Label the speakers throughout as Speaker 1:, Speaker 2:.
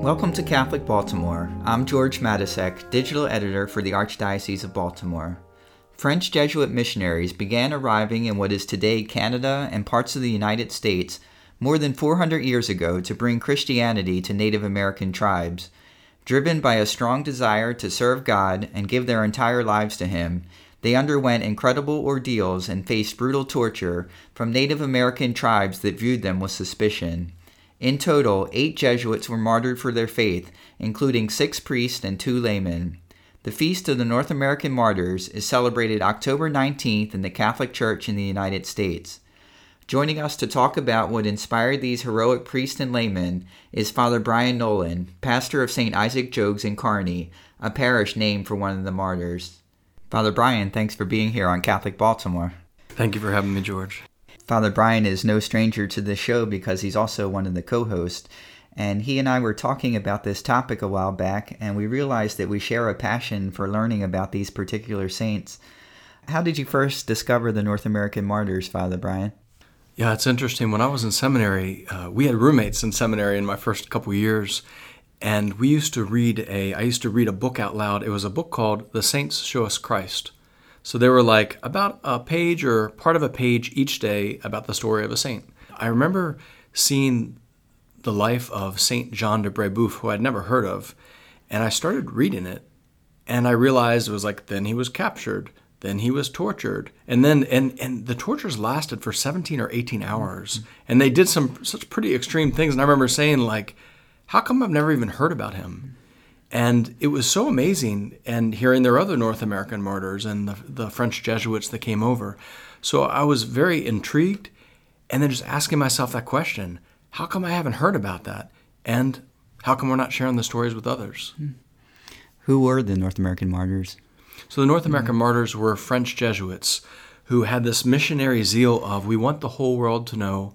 Speaker 1: Welcome to Catholic Baltimore. I'm George Matysek, digital editor for the Archdiocese of Baltimore. French Jesuit missionaries began arriving in what is today Canada and parts of the United States more than 400 years ago to bring Christianity to Native American tribes. Driven by a strong desire to serve God and give their entire lives to Him, they underwent incredible ordeals and faced brutal torture from Native American tribes that viewed them with suspicion. In total, eight Jesuits were martyred for their faith, including six priests and two laymen. The Feast of the North American Martyrs is celebrated October 19th in the Catholic Church in the United States. Joining us to talk about what inspired these heroic priests and laymen is Father Brian Nolan, pastor of St. Isaac Jogues in Carney, a parish named for one of the martyrs. Father Brian, thanks for being here on Catholic Baltimore.
Speaker 2: Thank you for having me, George.
Speaker 1: Father Brian is no stranger to the show because he's also one of the co hosts. And he and I were talking about this topic a while back, and we realized that we share a passion for learning about these particular saints. How did you first discover the North American martyrs, Father Brian?
Speaker 2: Yeah, it's interesting. When I was in seminary, uh, we had roommates in seminary in my first couple years, and we used to read a. I used to read a book out loud. It was a book called "The Saints Show Us Christ." So they were like about a page or part of a page each day about the story of a saint. I remember seeing the life of Saint John de Brebeuf, who I'd never heard of, and I started reading it, and I realized it was like then he was captured, then he was tortured. And then and and the tortures lasted for 17 or 18 hours. And they did some such pretty extreme things. And I remember saying like, how come I've never even heard about him? And it was so amazing and hearing their other North American martyrs and the, the French Jesuits that came over. So I was very intrigued and then just asking myself that question, how come I haven't heard about that? And how come we're not sharing the stories with others? Hmm.
Speaker 1: Who were the North American martyrs?
Speaker 2: So the North American mm-hmm. martyrs were French Jesuits who had this missionary zeal of we want the whole world to know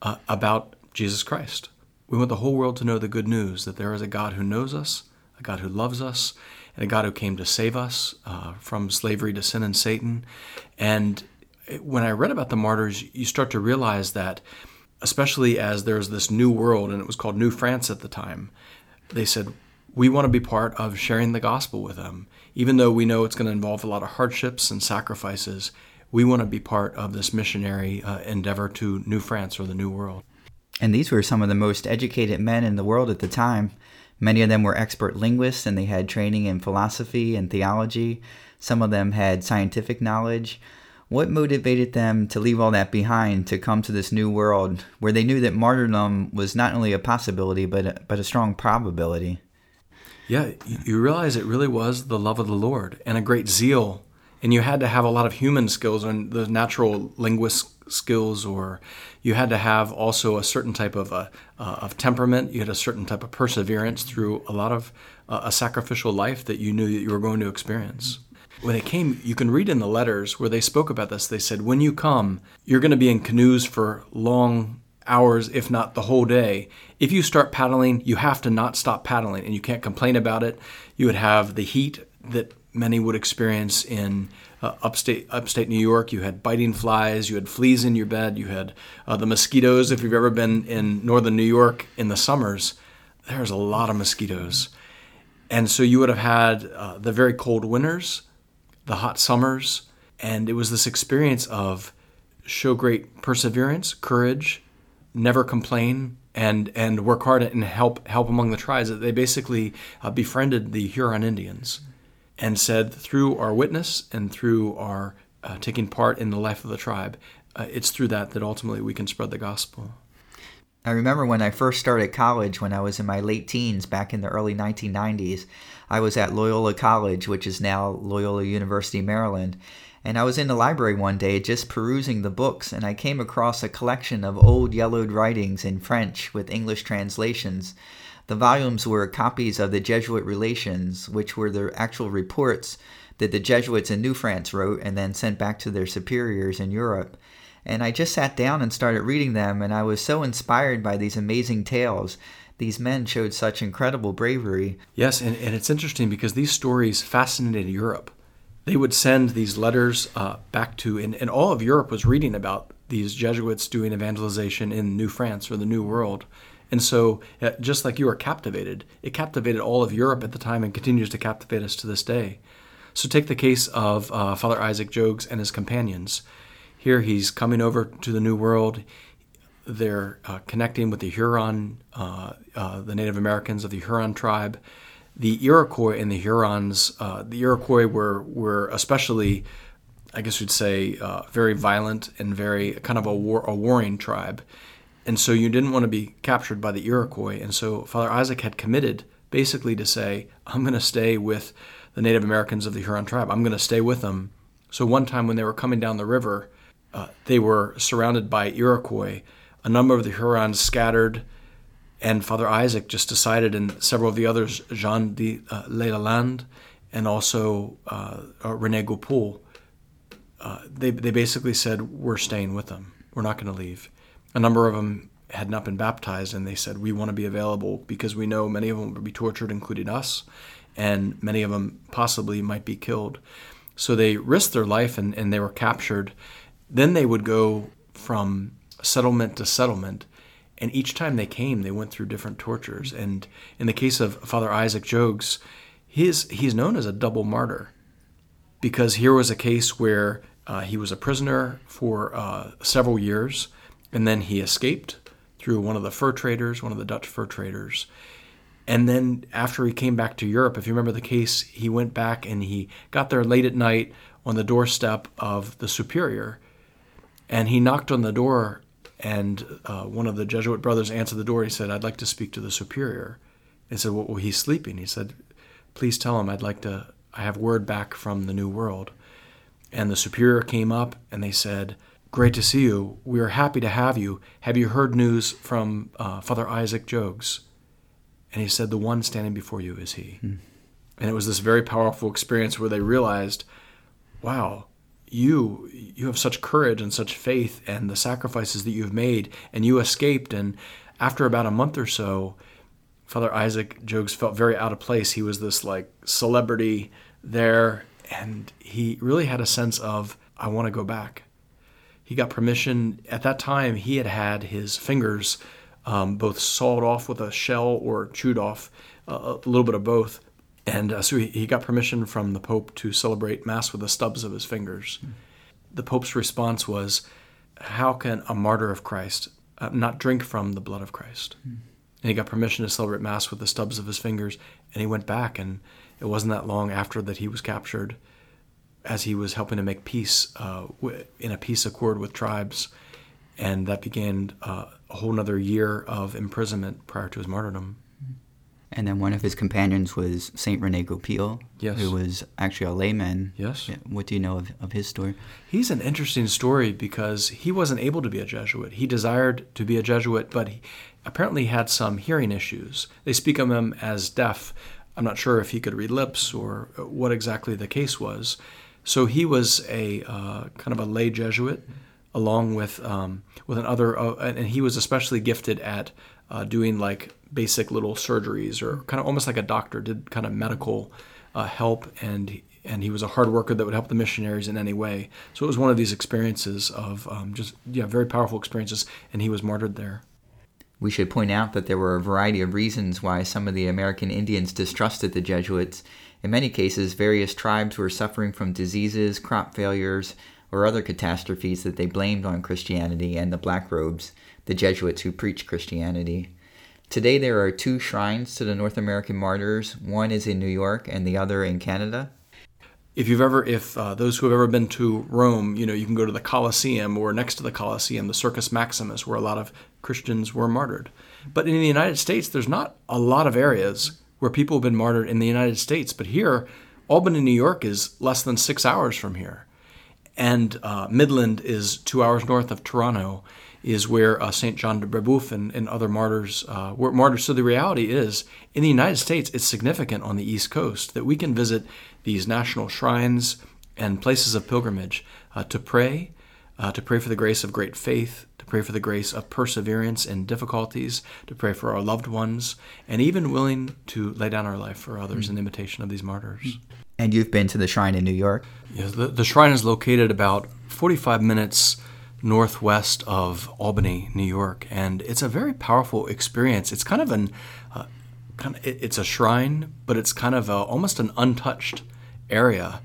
Speaker 2: uh, about Jesus Christ. We want the whole world to know the good news that there is a God who knows us, a God who loves us, and a God who came to save us uh, from slavery to sin and Satan. And when I read about the martyrs, you start to realize that, especially as there's this new world, and it was called New France at the time, they said, we want to be part of sharing the gospel with them even though we know it's going to involve a lot of hardships and sacrifices, we want to be part of this missionary uh, endeavor to New France or the New World.
Speaker 1: And these were some of the most educated men in the world at the time. Many of them were expert linguists and they had training in philosophy and theology. Some of them had scientific knowledge. What motivated them to leave all that behind to come to this new world where they knew that martyrdom was not only a possibility but a, but a strong probability?
Speaker 2: Yeah, you realize it really was the love of the Lord and a great zeal. And you had to have a lot of human skills and the natural linguist skills, or you had to have also a certain type of, uh, uh, of temperament. You had a certain type of perseverance through a lot of uh, a sacrificial life that you knew that you were going to experience. When they came, you can read in the letters where they spoke about this. They said, When you come, you're going to be in canoes for long hours, if not the whole day. If you start paddling, you have to not stop paddling and you can't complain about it. You would have the heat that many would experience in uh, upstate upstate New York. You had biting flies, you had fleas in your bed, you had uh, the mosquitoes. If you've ever been in northern New York in the summers, there's a lot of mosquitoes. And so you would have had uh, the very cold winters, the hot summers, and it was this experience of show great perseverance, courage, never complain and and work hard and help help among the tribes. They basically uh, befriended the Huron Indians and said through our witness and through our uh, taking part in the life of the tribe, uh, it's through that that ultimately we can spread the gospel.
Speaker 1: I remember when I first started college when I was in my late teens back in the early 1990s. I was at Loyola College, which is now Loyola University, Maryland and I was in the library one day just perusing the books, and I came across a collection of old yellowed writings in French with English translations. The volumes were copies of the Jesuit Relations, which were the actual reports that the Jesuits in New France wrote and then sent back to their superiors in Europe. And I just sat down and started reading them, and I was so inspired by these amazing tales. These men showed such incredible bravery.
Speaker 2: Yes, and, and it's interesting because these stories fascinated Europe. They would send these letters uh, back to, and, and all of Europe was reading about these Jesuits doing evangelization in New France or the New World. And so, uh, just like you are captivated, it captivated all of Europe at the time and continues to captivate us to this day. So, take the case of uh, Father Isaac Jogues and his companions. Here he's coming over to the New World. They're uh, connecting with the Huron, uh, uh, the Native Americans of the Huron tribe. The Iroquois and the Hurons, uh, the Iroquois were, were especially, I guess you'd say, very violent and very kind of a, war, a warring tribe and so you didn't want to be captured by the Iroquois. And so Father Isaac had committed basically to say, I'm going to stay with the Native Americans of the Huron tribe. I'm going to stay with them. So one time when they were coming down the river, uh, they were surrounded by Iroquois. A number of the Hurons scattered, and Father Isaac just decided, and several of the others, Jean de uh, Lalande and also uh, uh, Rene Goupil, uh, they, they basically said, We're staying with them. We're not going to leave a number of them had not been baptized, and they said, We want to be available because we know many of them would be tortured, including us, and many of them possibly might be killed. So they risked their life and, and they were captured. Then they would go from settlement to settlement. And each time they came, they went through different tortures. And in the case of Father Isaac Jogues, his, he's known as a double martyr because here was a case where uh, he was a prisoner for uh, several years and then he escaped through one of the fur traders, one of the Dutch fur traders. And then after he came back to Europe, if you remember the case, he went back and he got there late at night on the doorstep of the superior. And he knocked on the door, and uh, one of the Jesuit brothers answered the door. He said, I'd like to speak to the superior. They said, Well, he's sleeping. He said, Please tell him I'd like to, I have word back from the New World. And the superior came up and they said, Great to see you. We are happy to have you. Have you heard news from uh, Father Isaac Jogues? And he said, The one standing before you is he. Mm. And it was this very powerful experience where they realized, wow, you you have such courage and such faith and the sacrifices that you've made and you escaped and after about a month or so father isaac jogues felt very out of place he was this like celebrity there and he really had a sense of i want to go back he got permission. At that time, he had had his fingers um, both sawed off with a shell or chewed off, uh, a little bit of both. And uh, so he, he, got permission from the Pope to celebrate Mass with the stubs of his fingers. Mm. The Pope's response was, How can a martyr of Christ uh, not drink from the blood of Christ? Mm. And he got permission to celebrate Mass with the stubs of his fingers. And he went back, and it wasn't that long after that he was captured as he was helping to make peace uh, in a peace accord with tribes. And that began uh, a whole other year of imprisonment prior to his martyrdom.
Speaker 1: And then one of his companions was Saint Rene Goupil,
Speaker 2: yes.
Speaker 1: who was actually a layman.
Speaker 2: Yes.
Speaker 1: What do you know of, of his story?
Speaker 2: He's an interesting story because he wasn't able to be a Jesuit. He desired to be a Jesuit, but he apparently had some hearing issues. They speak of him as deaf. I'm not sure if he could read lips or what exactly the case was. So he was a uh, kind of a lay Jesuit, along with um, with another, uh, and he was especially gifted at uh, doing like basic little surgeries or kind of almost like a doctor, did kind of medical uh, help, and and he was a hard worker that would help the missionaries in any way. So it was one of these experiences of um, just yeah, very powerful experiences, and he was martyred there.
Speaker 1: We should point out that there were a variety of reasons why some of the American Indians distrusted the Jesuits in many cases, various tribes were suffering from diseases, crop failures, or other catastrophes that they blamed on Christianity and the black robes, the Jesuits who preached Christianity. Today, there are two shrines to the North American martyrs. One is in New York and the other in Canada.
Speaker 2: If you've ever, if uh, those who have ever been to Rome, you know, you can go to the Colosseum or next to the Colosseum, the Circus Maximus, where a lot of Christians were martyred. But in the United States, there's not a lot of areas where people have been martyred in the United States. But here, Albany, New York is less than six hours from here. And uh, Midland is two hours north of Toronto. is where uh, Saint John de Brebeuf and, and other martyrs uh, were martyrs. So the reality is, in the United States, it's significant on the East Coast that we can visit these national shrines and places of pilgrimage uh, to pray, uh, to pray for the grace of great faith, pray for the grace of perseverance in difficulties, to pray for our loved ones, and even willing to lay down our life for others mm-hmm. in imitation of these martyrs.
Speaker 1: And you've been to the shrine in New York?
Speaker 2: Yes, the, the shrine is located about 45 minutes northwest of Albany, New York, and it's a very powerful experience. It's kind of an uh, kind of, it's a shrine, but it's kind of a, almost an untouched area.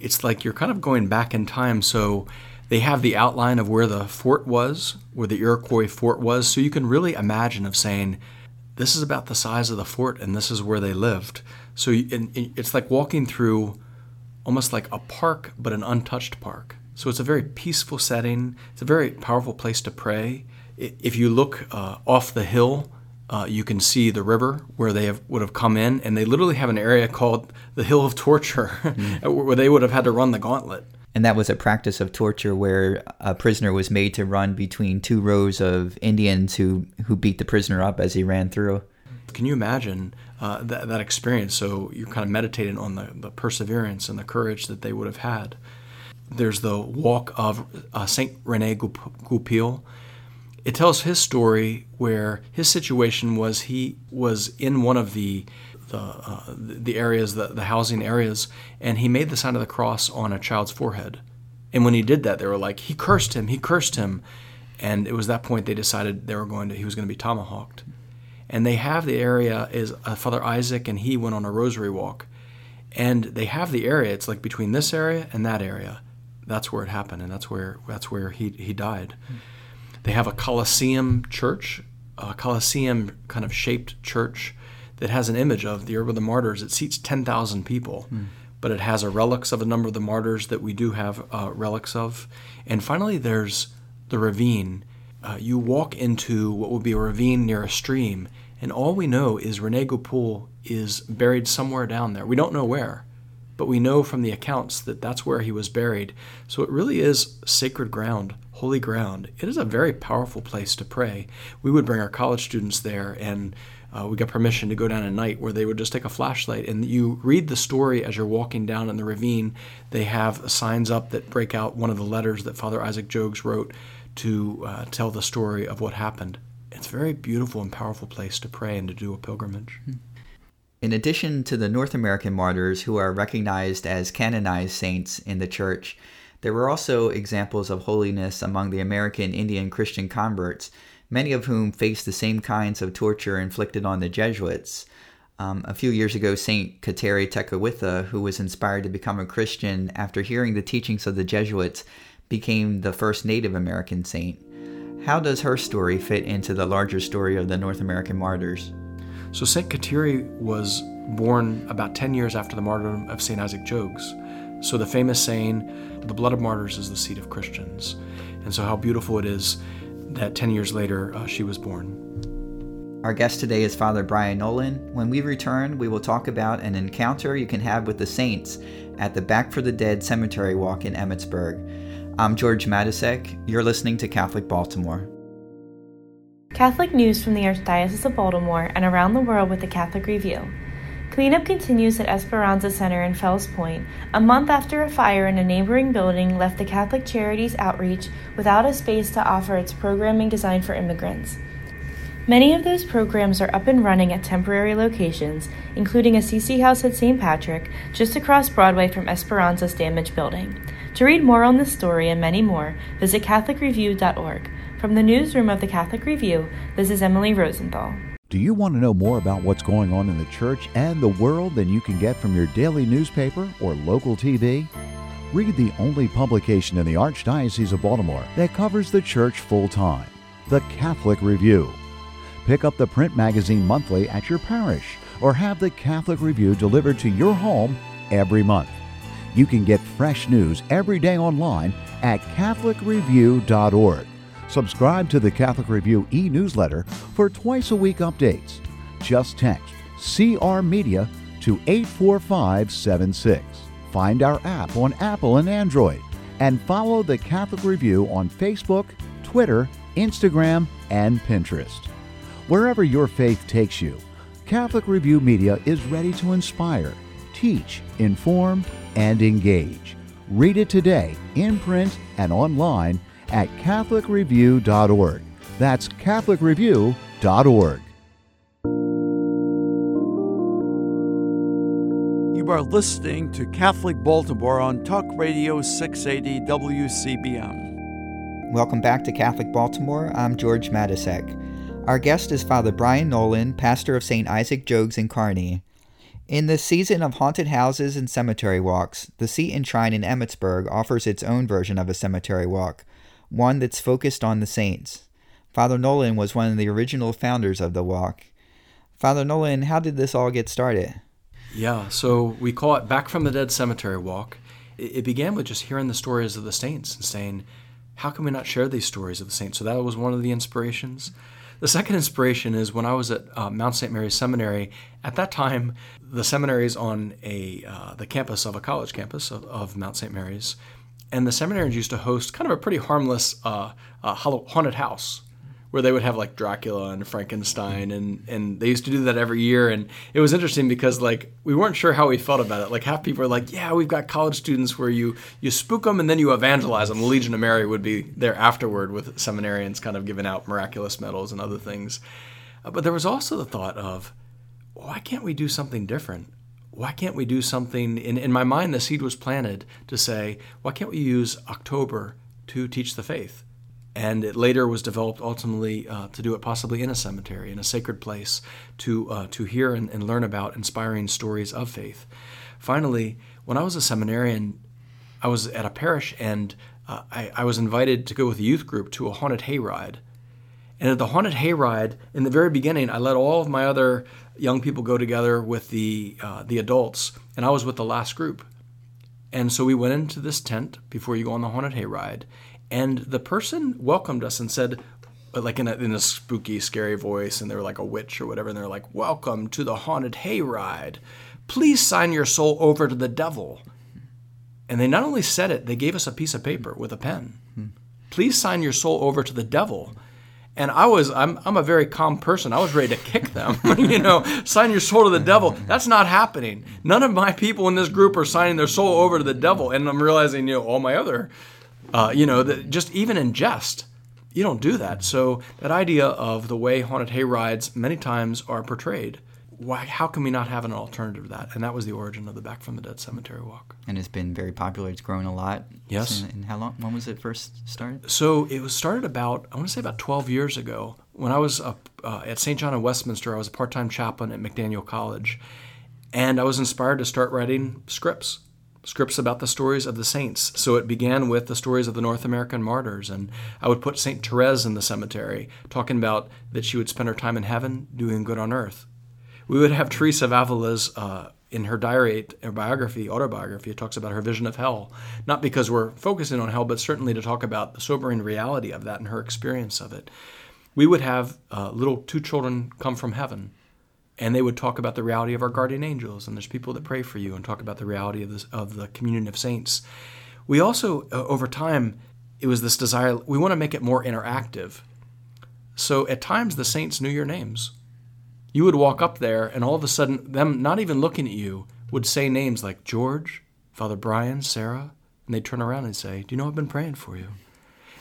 Speaker 2: It's like you're kind of going back in time. So they have the outline of where the fort was, where the Iroquois fort was. So you can really imagine of saying, this is about the size of the fort, and this is where they lived. So it's like walking through almost like a park, but an untouched park. So it's a very peaceful setting. It's a very powerful place to pray. If you look uh, off the hill, uh, you can see the river where they have, would have come in, and they literally have an area called the Hill of Torture, mm. where they would have had to run the gauntlet.
Speaker 1: And that was a practice of torture where a prisoner was made to run between two rows of Indians who, who beat the prisoner up as he ran through.
Speaker 2: Can you imagine uh, that, that experience? So you're kind of meditating on the, the perseverance and the courage that they would have had. There's the walk of uh, Saint Rene Goupil. It tells his story where his situation was he was in one of the the, uh, the areas, the, the housing areas, and he made the sign of the cross on a child's forehead. And when he did that, they were like, "He cursed him! He cursed him!" And it was that point they decided they were going to he was going to be tomahawked. And they have the area is uh, Father Isaac and he went on a rosary walk, and they have the area. It's like between this area and that area that's where it happened, and that's where that's where he he died. Mm. They have a Colosseum church, a Colosseum kind of shaped church that has an image of the Herb of the Martyrs. It seats ten thousand people, mm. but it has a relics of a number of the martyrs that we do have uh, relics of. And finally, there's the ravine. Uh, you walk into what would be a ravine near a stream, and all we know is Rene Goupil is buried somewhere down there. We don't know where but we know from the accounts that that's where he was buried. So it really is sacred ground, holy ground. It is a very powerful place to pray. We would bring our college students there, and uh, we got permission to go down at night where they would just take a flashlight and you read the story as you're walking down in the ravine. They have signs up that break out one of the letters that Father Isaac Jogues wrote to uh, tell the story of what happened. It's a very beautiful and powerful place to pray and to do a pilgrimage. Mm-hmm.
Speaker 1: In addition to the North American martyrs who are recognized as canonized saints in the church, there were also examples of holiness among the American Indian Christian converts, many of whom faced the same kinds of torture inflicted on the Jesuits. Um, a few years ago, St. Kateri Tekakwitha, who was inspired to become a Christian after hearing the teachings of the Jesuits, became the first Native American saint. How does her story fit into the larger story of the North American martyrs?
Speaker 2: So St. Kateri was born about 10 years after the martyrdom of St. Isaac Jogues. So the famous saying, the blood of martyrs is the seed of Christians. And so how beautiful it is that 10 years later uh, she was born.
Speaker 1: Our guest today is Father Brian Nolan. When we return, we will talk about an encounter you can have with the saints at the Back from the Dead Cemetery Walk in Emmitsburg. I'm George Matysek. You're listening to Catholic Baltimore.
Speaker 3: Catholic news from the Archdiocese of Baltimore and around the world with the Catholic Review. Cleanup continues at Esperanza Center in Fells Point, a month after a fire in a neighboring building left the Catholic Charities Outreach without a space to offer its programming designed for immigrants. Many of those programs are up and running at temporary locations, including a CC House at St. Patrick, just across Broadway from Esperanza's damaged building. To read more on this story and many more, visit CatholicReview.org. From the newsroom of the Catholic Review, this is Emily Rosenthal.
Speaker 4: Do you want to know more about what's going on in the church and the world than you can get from your daily newspaper or local TV? Read the only publication in the Archdiocese of Baltimore that covers the church full time the Catholic Review. Pick up the print magazine monthly at your parish or have the Catholic Review delivered to your home every month. You can get fresh news every day online at CatholicReview.org. Subscribe to the Catholic Review e newsletter for twice a week updates. Just text CR Media to 84576. Find our app on Apple and Android, and follow the Catholic Review on Facebook, Twitter, Instagram, and Pinterest. Wherever your faith takes you, Catholic Review Media is ready to inspire, teach, inform, and engage. Read it today in print and online at CatholicReview.org. That's CatholicReview.org.
Speaker 5: You are listening to Catholic Baltimore on Talk Radio 680 WCBM.
Speaker 1: Welcome back to Catholic Baltimore. I'm George Matysek. Our guest is Father Brian Nolan, pastor of St. Isaac Jogues in Carney. In the season of haunted houses and cemetery walks, the Seton Shrine in Emmitsburg offers its own version of a cemetery walk, one that's focused on the saints. Father Nolan was one of the original founders of the walk. Father Nolan, how did this all get started?
Speaker 2: Yeah, so we call it Back from the Dead Cemetery Walk. It, began with just hearing the stories of the saints and saying, how can we not share these stories of the saints? So that was one of the inspirations. The second inspiration is when I was at uh, Mount St. Mary's Seminary. At that time, the seminary is on a uh, the campus of a college campus of, of Mount St. Mary's, and the seminarians used to host kind of a pretty harmless uh, uh haunted house where they would have like Dracula and Frankenstein and and they used to do that every year and it was interesting because like we weren't sure how we felt about it. Like half people were like, "Yeah, we've got college students where you you spook them and then you evangelize them." The Legion of Mary would be there afterward with seminarians kind of giving out miraculous medals and other things. Uh, but there was also the thought of why can't we do something different? Why can't we do something in in my mind the seed was planted to say, why can't we use October to teach the faith? and it later was developed ultimately uh, to do it possibly in a cemetery, in a sacred place, to uh, to hear and, and, learn about inspiring stories of faith. Finally, when I was a seminarian, I was at a parish and uh, I, I, was invited to go with a youth group to a haunted hayride. And at the haunted hayride, in the very beginning, I let all of my other young people go together with the uh, the adults, and I was with the last group. And so we went into this tent before you go on the haunted hayride, and the person welcomed us and said, like in a, in a spooky, scary voice, and they were like a witch or whatever, and they're like, Welcome to the haunted hayride. Please sign your soul over to the devil. And they not only said it, they gave us a piece of paper with a pen. Please sign your soul over to the devil. And I was, I'm, I'm a very calm person. I was ready to kick them. you know, sign your soul to the devil. That's not happening. None of my people in this group are signing their soul over to the devil. And I'm realizing, you know, all my other uh, you know, that just even in jest, you don't do that. So that idea of the way haunted hay rides many times are portrayed, why, how can we not have an alternative to that? And that was the origin of the Back from the Dead Cemetery Walk.
Speaker 1: And it's been very popular. It's grown a lot.
Speaker 2: Yes.
Speaker 1: And how long? When was it first started?
Speaker 2: So it was started about I want to say about 12 years ago. When I was up, uh, at St. John in Westminster, I was a part-time chaplain at McDaniel College, and I was inspired to start writing scripts scripts about the stories of the saints. So it began with the stories of the North American martyrs. And I would put St. Therese in the cemetery, talking about that she would spend her time in heaven doing good on earth. We would have Teresa of Avila's. Uh, in her diary, her biography, autobiography, it talks about her vision of hell. Not because we're focusing on hell, but certainly to talk about the sobering reality of that and her experience of it. We would have uh, little two children come from heaven and they would talk about the reality of our guardian angels and there's people that pray for you and talk about the reality of, this, of the communion of saints we also uh, over time it was this desire we want to make it more interactive so at times the saints knew your names you would walk up there and all of a sudden them not even looking at you would say names like george father brian sarah and they'd turn around and say do you know i've been praying for you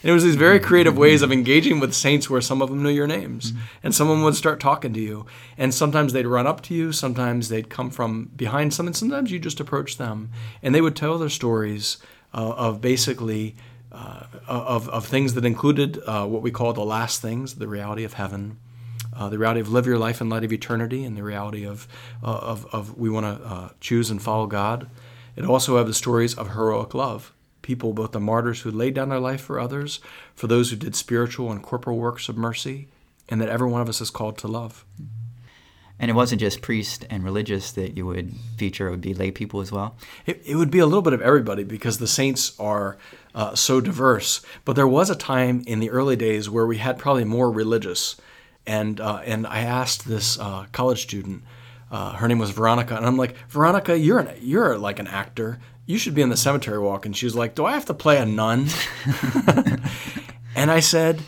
Speaker 2: and it was these very creative ways of engaging with saints where some of them knew your names. And someone would start talking to you. And sometimes they'd run up to you, sometimes they'd come from behind some, and sometimes you just approach them. And they would tell their stories uh, of basically uh, of, of things that included uh, what we call the last things, the reality of heaven. Uh, the reality of live your life in light of eternity, and the reality of uh, of, of we want to uh, choose and follow God. It also have the stories of heroic love, people, both the martyrs who laid down their life for others, for those who did spiritual and corporal works of mercy, and that every one of us is called to love.
Speaker 1: And it wasn't just priests and religious that you would feature, it would be lay people as well?
Speaker 2: It, it would be a little bit of everybody because the saints are uh, so diverse. But there was a time in the early days where we had probably more religious. And, uh, and I asked this uh, college student, uh, her name was Veronica, and I'm like, Veronica, you're an, you're like an actor you should be in the cemetery walk. And she was like, do I have to play a nun? and I said,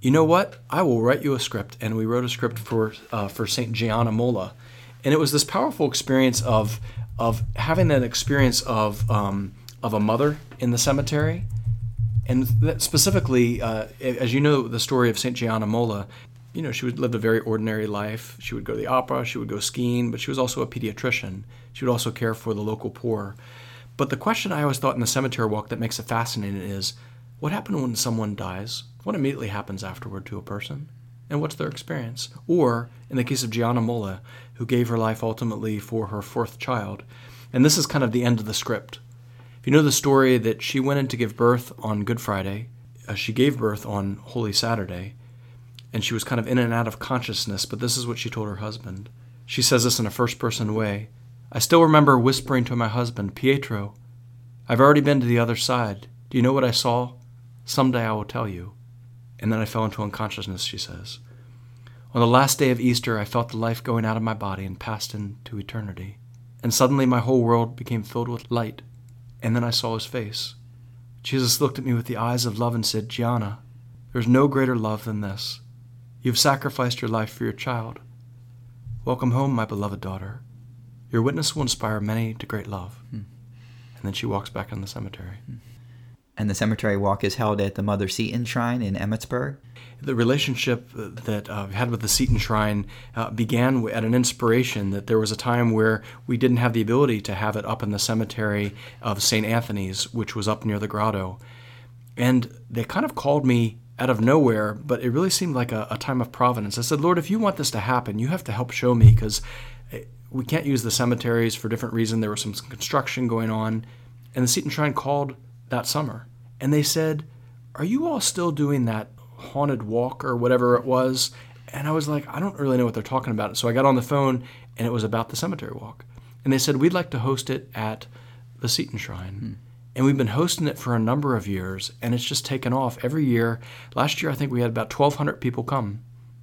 Speaker 2: you know what? I will write you a script. And we wrote a script for, uh, for St. Gianna Molla. And it was this powerful experience of, of having that experience of, um, of a mother in the cemetery. And specifically, uh, as you know, the story of St. Gianna Molla, you know, she would live a very ordinary life. She would go to the opera, she would go skiing, but she was also a pediatrician. She would also care for the local poor. But the question I always thought in the cemetery walk that makes it fascinating is what happens when someone dies? What immediately happens afterward to a person? And what's their experience? Or, in the case of Gianna Molla, who gave her life ultimately for her fourth child, and this is kind of the end of the script. If you know the story that she went in to give birth on Good Friday, uh, she gave birth on Holy Saturday, and she was kind of in and out of consciousness, but this is what she told her husband. She says this in a first person way. I still remember whispering to my husband, Pietro, I've already been to the other side. Do you know what I saw? Someday I will tell you. And then I fell into unconsciousness, she says. On the last day of Easter, I felt the life going out of my body and passed into eternity. And suddenly my whole world became filled with light. And then I saw his face. Jesus looked at me with the eyes of love and said, Gianna, there's no greater love than this. You've sacrificed your life for your child. Welcome home, my beloved daughter. Your witness will inspire many to great love. Hmm. And then she walks back in the cemetery. Hmm.
Speaker 1: And the cemetery walk is held at the Mother Seton Shrine in Emmitsburg.
Speaker 2: The relationship that uh, we had with the Seton Shrine uh, began at an inspiration that there was a time where we didn't have the ability to have it up in the cemetery of St. Anthony's, which was up near the grotto. And they kind of called me out of nowhere, but it really seemed like a, a time of providence. I said, Lord, if you want this to happen, you have to help show me because we can't use the cemeteries for different reasons. There was some construction going on, and the Seton Shrine called that summer, and they said, "Are you all still doing that haunted walk or whatever it was?" And I was like, "I don't really know what they're talking about." So I got on the phone, and it was about the cemetery walk, and they said we'd like to host it at the Seton Shrine. Hmm. And we've been hosting it for a number of years, and it's just taken off every year. Last year, I think we had about 1,200 people come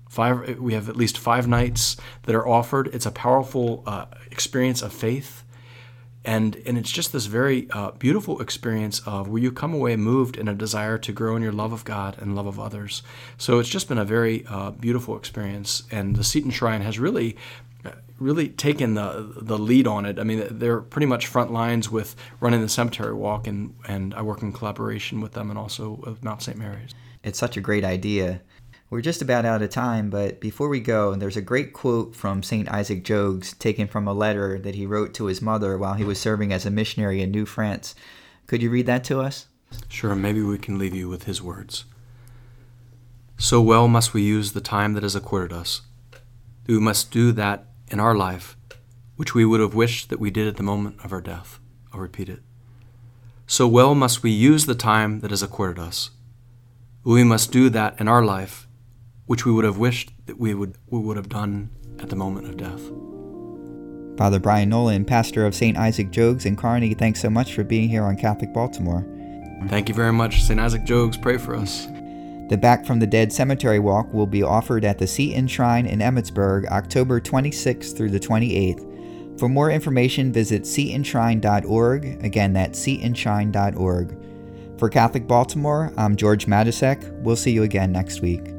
Speaker 2: Five, we have at least five nights that are offered. It's a powerful uh, experience of faith, and and it's just this very uh, beautiful experience of where you come away moved in a desire to grow in your love of God and love of others. So it's just been a very uh, beautiful experience, and the Seton Shrine has really really taken the the lead on it. I mean, they're pretty much front lines with running the cemetery walk, and and I work in collaboration with them and also with Mount St. Mary's.
Speaker 1: It's such a great idea. We're just about out of time, but before we go, there's a great quote from St. Isaac Jogues taken from a letter that he wrote to his mother while he was serving as a missionary in New France. Could you read that to us?
Speaker 2: Sure, maybe we can leave you with his words. So well must we use the time that is accorded us. We must do that in our life which we would have wished that we did at the moment of our death. I'll repeat it. So well must we use the time that is accorded us. We must do that in our life which we would have wished that we would, we would have done at the moment of death.
Speaker 1: Father Brian Nolan, pastor of St. Isaac Jogues in Carney, thanks so much for being here on Catholic Baltimore.
Speaker 2: Thank you very much. St. Isaac Jogues, pray for us.
Speaker 1: The Back from the Dead Cemetery Walk will be offered at the Seton Shrine in Emmitsburg October 26th through the 28th. For more information, visit setonshrine.org. Again, that's setonshrine.org. For Catholic Baltimore, I'm George Matysek. We'll see you again next week.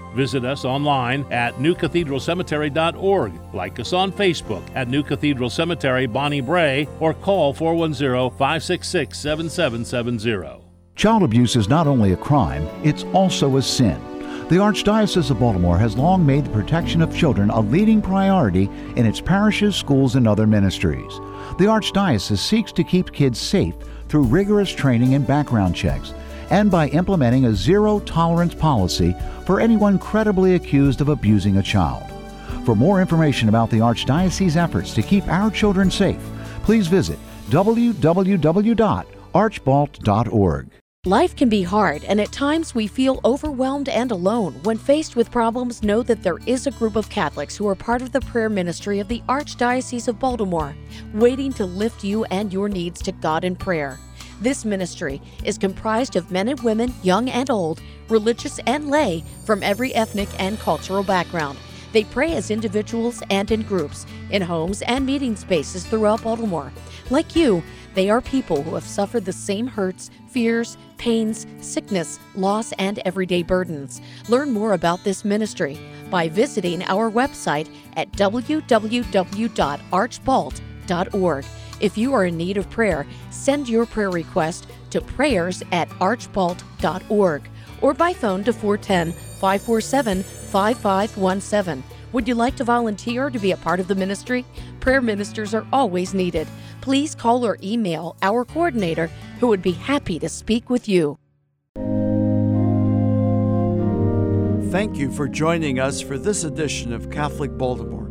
Speaker 6: Visit us online at newcathedralcemetery.org. Like us on Facebook at New Cathedral Cemetery Bonnie Brae or call 410 566 7770.
Speaker 4: Child abuse is not only a crime, it's also a sin. The Archdiocese of Baltimore has long made the protection of children a leading priority in its parishes, schools, and other ministries. The Archdiocese seeks to keep kids safe through rigorous training and background checks, and by implementing a zero tolerance policy for anyone credibly accused of abusing a child. For more information about the Archdiocese's efforts to keep our children safe, please visit www.archbalt.org.
Speaker 7: Life can be hard, and at times we feel overwhelmed and alone. When faced with problems, know that there is a group of Catholics who are part of the prayer ministry of the Archdiocese of Baltimore, waiting to lift you and your needs to God in prayer. This ministry is comprised of men and women, young and old, religious and lay, from every ethnic and cultural background. They pray as individuals and in groups, in homes and meeting spaces throughout Baltimore. Like you, they are people who have suffered the same hurts, fears, pains, sickness, loss, and everyday burdens. Learn more about this ministry by visiting our website at www.archbalt.org. If you are in need of prayer, send your prayer request to prayers at archbalt.org or by phone to 410 547 5517. Would you like to volunteer to be a part of the ministry? Prayer ministers are always needed. Please call or email our coordinator who would be happy to speak with you.
Speaker 5: Thank you for joining us for this edition of Catholic Baltimore.